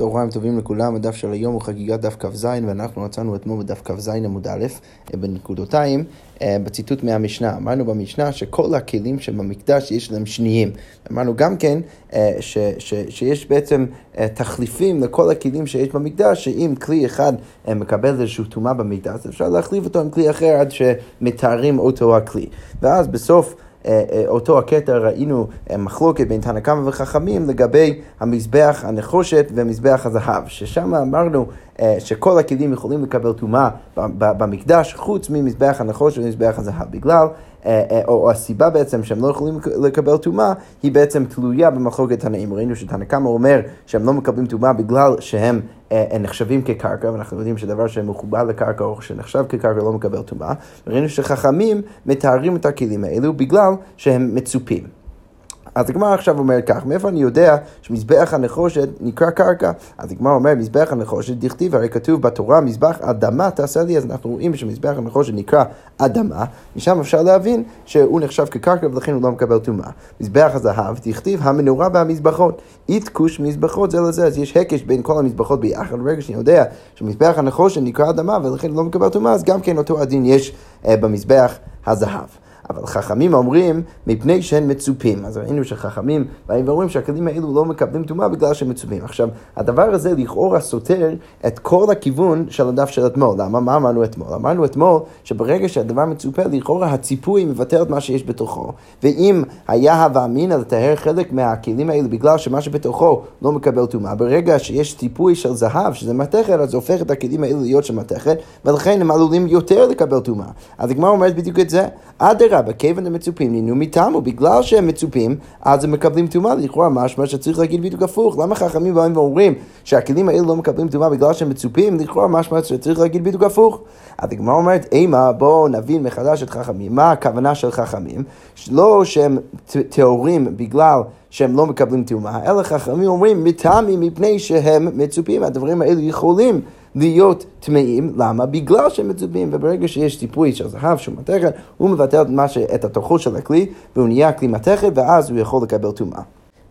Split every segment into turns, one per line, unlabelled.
צהריים טובים לכולם, הדף של היום הוא חגיגת דף כ"ז ואנחנו מצאנו אתמול בדף כ"ז עמוד א' אה, בנקודותיים אה, בציטוט מהמשנה. אמרנו במשנה שכל הכלים שבמקדש יש להם שניים. אמרנו גם כן אה, ש, ש, שיש בעצם תחליפים לכל הכלים שיש במקדש, שאם כלי אחד מקבל איזושהי טומאה במקדש, אפשר להחליף אותו עם כלי אחר עד שמתארים אותו הכלי. ואז בסוף אותו הקטע ראינו אה, מחלוקת בין תנא קמא וחכמים לגבי המזבח הנחושת ומזבח הזהב, ששם אמרנו שכל הכלים יכולים לקבל טומאה במקדש חוץ ממזבח הנחושת ומזבח הזהב, בגלל אה, אה, או הסיבה בעצם שהם לא יכולים לקבל טומאה, היא בעצם תלויה במחלוקת תנאים. ראינו שתנא קמא אומר שהם לא מקבלים טומאה בגלל שהם אה, נחשבים כקרקע, ואנחנו יודעים שדבר שמחובר לקרקע או שנחשב כקרקע לא מקבל טומאה. ראינו שחכמים מתארים את הכלים האלו בגלל שהם מצופים. אז הגמרא עכשיו אומרת כך, מאיפה אני יודע שמזבח הנחושת נקרא קרקע? אז הגמרא אומרת, מזבח הנחושת דכתיב, הרי כתוב בתורה, מזבח אדמה תעשה לי, אז אנחנו רואים שמזבח הנחושת נקרא אדמה, משם אפשר להבין שהוא נחשב כקרקע ולכן הוא לא מקבל טומאה. מזבח הזהב דכתיב, המנורה והמזבחות, איתקוש מזבחות זה לזה, אז יש הקש בין כל המזבחות ביחד, ברגע שאני יודע שמזבח הנחושת נקרא אדמה ולכן הוא לא מקבל טומאה, אז גם כן אותו הדין יש uh, במזבח הזהב. אבל חכמים אומרים מפני שהם מצופים. אז ראינו שחכמים באים ואומרים שהכלים האלו לא מקבלים טומאה בגלל שהם מצופים. עכשיו, הדבר הזה לכאורה סותר את כל הכיוון של הדף של אתמול. למה? מה אמרנו אתמול? אמרנו אתמול שברגע שהדבר מצופה, לכאורה הציפוי מבטל את מה שיש בתוכו. ואם היה הווה אמינא לטהר חלק מהכלים האלו בגלל שמה שבתוכו לא מקבל טומאה, ברגע שיש ציפוי של זהב, שזה מתכת, אז זה הופך את הכלים האלו להיות של מתכת, ולכן הם עלולים יותר לקבל טומאה. אז הגמרא אומרת בדיוק את זה. אדרבה. אדרבה, כיוון הם מצופים, נינו מטעמו, בגלל שהם מצופים, אז הם מקבלים טומאה, לכאורה משמע שצריך להגיד בדיוק הפוך. למה חכמים באים ואומרים שהכלים האלה לא מקבלים טומאה בגלל שהם מצופים, לכאורה משמע שצריך להגיד בדיוק הפוך. אז הגמרא אומרת, אימה, בואו נבין מחדש את חכמים. מה הכוונה של חכמים? לא שהם טהורים בגלל... שהם לא מקבלים טומאה, אלא חכמים אומרים מטעמים מפני שהם מצופים, הדברים האלו יכולים להיות טמאים, למה? בגלל שהם מצופים, וברגע שיש טיפוי של זהב שהוא מתכת, הוא מבטל את התוכות של הכלי, והוא נהיה כלי מתכת, ואז הוא יכול לקבל טומאה.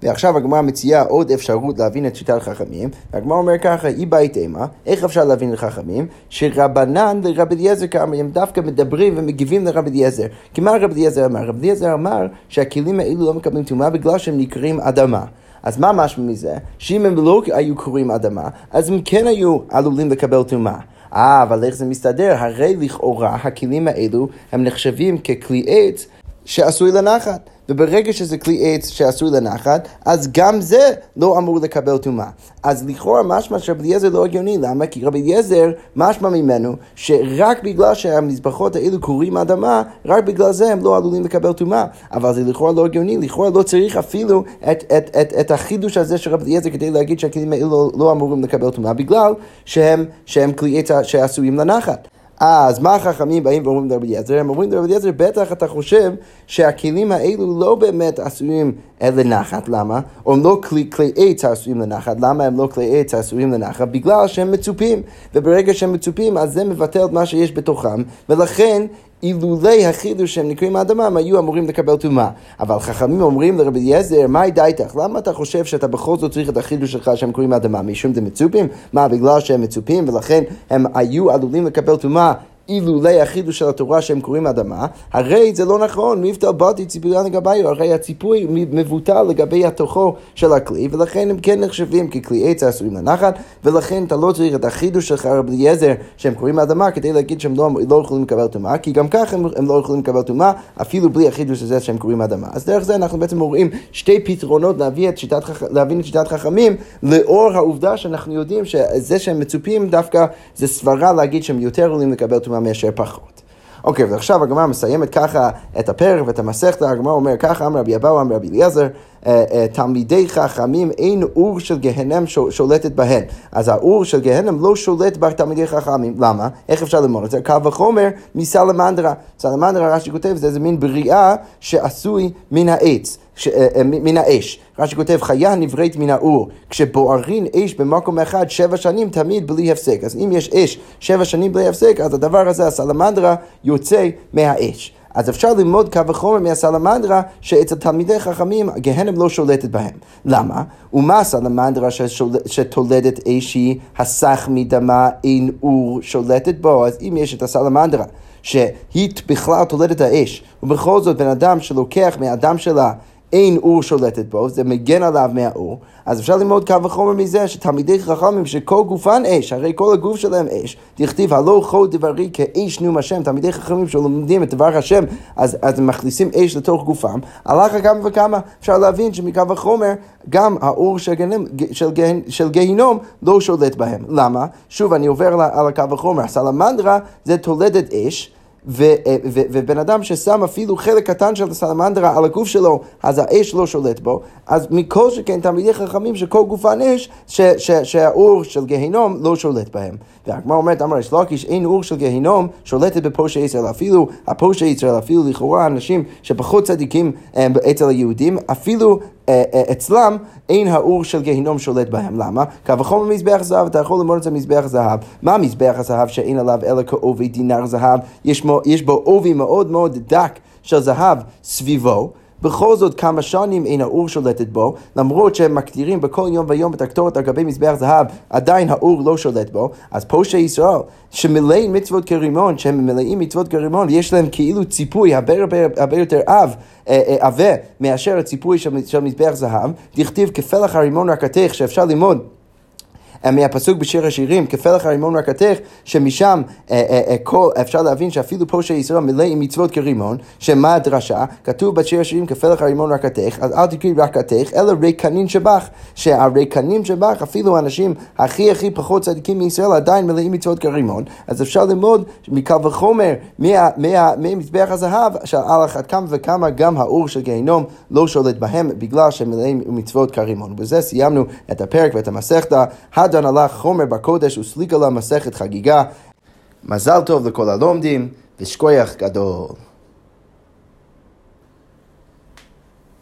ועכשיו הגמרא מציעה עוד אפשרות להבין את שיטת חכמים, והגמרא אומר ככה, אי בית אימה, איך אפשר להבין לחכמים? שרבנן לרבי אליעזר כאמר, הם דווקא מדברים ומגיבים לרבי אליעזר. כי מה רבי אליעזר אמר? רבי אליעזר אמר שהכלים האלו לא מקבלים טומאה בגלל שהם נקראים אדמה. אז מה משמע מזה? שאם הם לא היו קוראים אדמה, אז הם כן היו עלולים לקבל טומאה. אה, אבל איך זה מסתדר? הרי לכאורה הכלים האלו הם נחשבים ככלי עץ שעשוי לנחת. וברגע שזה כלי עץ שעשוי לנחת, אז גם זה לא אמור לקבל טומאה. אז לכאורה משמע שרבי אליעזר לא הגיוני, למה? כי רבי אליעזר משמע ממנו שרק בגלל שהמזבחות האלו קוראים אדמה, רק בגלל זה הם לא עלולים לקבל טומאה. אבל זה לכאורה לא הגיוני, לכאורה לא צריך אפילו את, את, את, את החידוש הזה של רבי אליעזר כדי להגיד שהכלים האלו לא, לא אמורים לקבל טומאה, בגלל שהם, שהם כלי עץ שעשויים לנחת. אז מה החכמים באים ואומרים לרבי אליעזר? הם אומרים לרבי אליעזר, בטח אתה חושב שהכלים האלו לא באמת עשויים לנחת, למה? או הם לא כלי, כלי עץ עשויים לנחת, למה הם לא כלי עץ עשויים לנחת? בגלל שהם מצופים, וברגע שהם מצופים אז זה מבטל את מה שיש בתוכם, ולכן אילולי החידוש שהם נקראים האדמה, הם היו אמורים לקבל טומאה. אבל חכמים אומרים לרבי אליעזר, מה דעתך? למה אתה חושב שאתה בכל זאת צריך את החידוש שלך שהם קוראים האדמה? משום דה מצופים? מה, בגלל שהם מצופים ולכן הם היו עלולים לקבל טומאה אילולי החידוש של התורה שהם קוראים אדמה, הרי זה לא נכון, מבטל בוטי ציפויון לגבי, הרי הציפוי מבוטל לגבי התוכו של הכלי, ולכן הם כן נחשבים ככלי עץ העשויים לנחת, ולכן אתה לא צריך את החידוש שלך, רבי אליעזר, שהם קוראים אדמה, כדי להגיד שהם לא, לא יכולים לקבל טומאה, כי גם ככה הם, הם לא יכולים לקבל טומאה, אפילו בלי החידוש הזה שהם קוראים אדמה. אז דרך זה אנחנו בעצם רואים שתי פתרונות להביא את שיטת, להבין את שיטת חכמים, לאור העובדה שאנחנו יודעים שזה שהם מצופים דווקא זה סברה להגיד שהם יותר יכולים לקבל טומאה מאשר פחות. אוקיי, ועכשיו הגמרא מסיימת ככה את הפרק ואת המסכת, הגמרא אומר ככה, אמר רבי אבאו, אמר רבי אליעזר, אה, אה, תלמידי חכמים אין אור של גהנם שולטת בהן. אז האור של גהנם לא שולט בתלמידי חכמים. למה? איך אפשר ללמוד את זה? קל וחומר מסלמנדרה. סלמנדרה, רש"י כותב, זה איזה מין בריאה שעשוי מן העץ. ש, אה, מן האש. רש"י כותב, חיה נבראת מן האור. כשבוערין אש במקום אחד שבע שנים תמיד בלי הפסק. אז אם יש אש שבע שנים בלי הפסק, אז הדבר הזה, הסלמנדרה, יוצא מהאש. אז אפשר ללמוד קו וחומר מהסלמנדרה שאצל תלמידי חכמים גהנם לא שולטת בהם. למה? ומה הסלמנדרה שתולדת אש היא הסך מדמה אין אור שולטת בו? אז אם יש את הסלמנדרה שהיא בכלל תולדת האש, ובכל זאת בן אדם שלוקח מהאדם שלה אין אור שולטת בו, זה מגן עליו מהאור, אז אפשר ללמוד קו וחומר מזה שתלמידי חכמים שכל גופן אש, הרי כל הגוף שלהם אש, דכתיב הלא חוד דברי כאש נום השם, תלמידי חכמים שלומדים את דבר השם, אז, אז הם מכניסים אש לתוך גופם, הלך כמה וכמה, אפשר להבין שמקו וחומר גם האור של, גנם, של, גהנ, של גיהינום לא שולט בהם. למה? שוב, אני עובר על הקו וחומר, הסלמנדרה זה תולדת אש, ובן אדם ששם אפילו חלק קטן של הסלמנדרה על הגוף שלו, אז האש לא שולט בו, אז מכל שכן תלמידי חכמים שכל גופן אש, ש, ש, שהאור של גיהינום לא שולט בהם. והגמרא אומרת, אמר יש לוקיש, אין אור של גיהינום שולטת בפושעי ישראל, אפילו הפושעי ישראל, אפילו לכאורה אנשים שפחות צדיקים אה, אצל היהודים, אפילו אה, אה, אצלם אין האור של גיהינום שולט בהם. למה? קו וחומר מזבח זהב, אתה יכול ללמוד את זה מזבח זהב. מה מזבח הזהב שאין עליו אלא כעובי דינר זהב? יש בו עובי מאוד מאוד דק של זהב סביבו. בכל זאת כמה שנים אין האור שולטת בו, למרות שהם מקטירים בכל יום ויום את הקטורת על גבי מזבח זהב, עדיין האור לא שולט בו, אז פושעי ישראל, שמלאים מצוות כרימון, שהם מלאים מצוות כרימון, ויש להם כאילו ציפוי הרבה הרבה, הרבה יותר עב, אה, אה, עבה, מאשר הציפוי של, של מזבח זהב, דכתיב כפלח הרימון רקתך, שאפשר ללמוד מהפסוק בשיר השירים, כפלח הרימון רקתך, שמשם אה, אה, אה, כל, אפשר להבין שאפילו פה של ישראל מלא עם מצוות כרימון, שמה הדרשה? כתוב בשיר השירים כפלח הרימון רקתך, אז אל תקראי רקתך, אלא ריקנין שבך, שהריקנין שבך, אפילו האנשים הכי הכי פחות צדיקים מישראל עדיין מלאים מצוות כרימון, אז אפשר ללמוד מקל וחומר, ממזבח הזהב, שעל אחת כמה וכמה גם האור של גיהינום לא שולט בהם, בגלל שהם מלאים מצוות כרימון. בזה סיימנו את הפרק ואת המסכתה. הדן הלך חומר בקודש וסליקה לה מסכת חגיגה. מזל טוב לכל הלומדים ושכוייח גדול.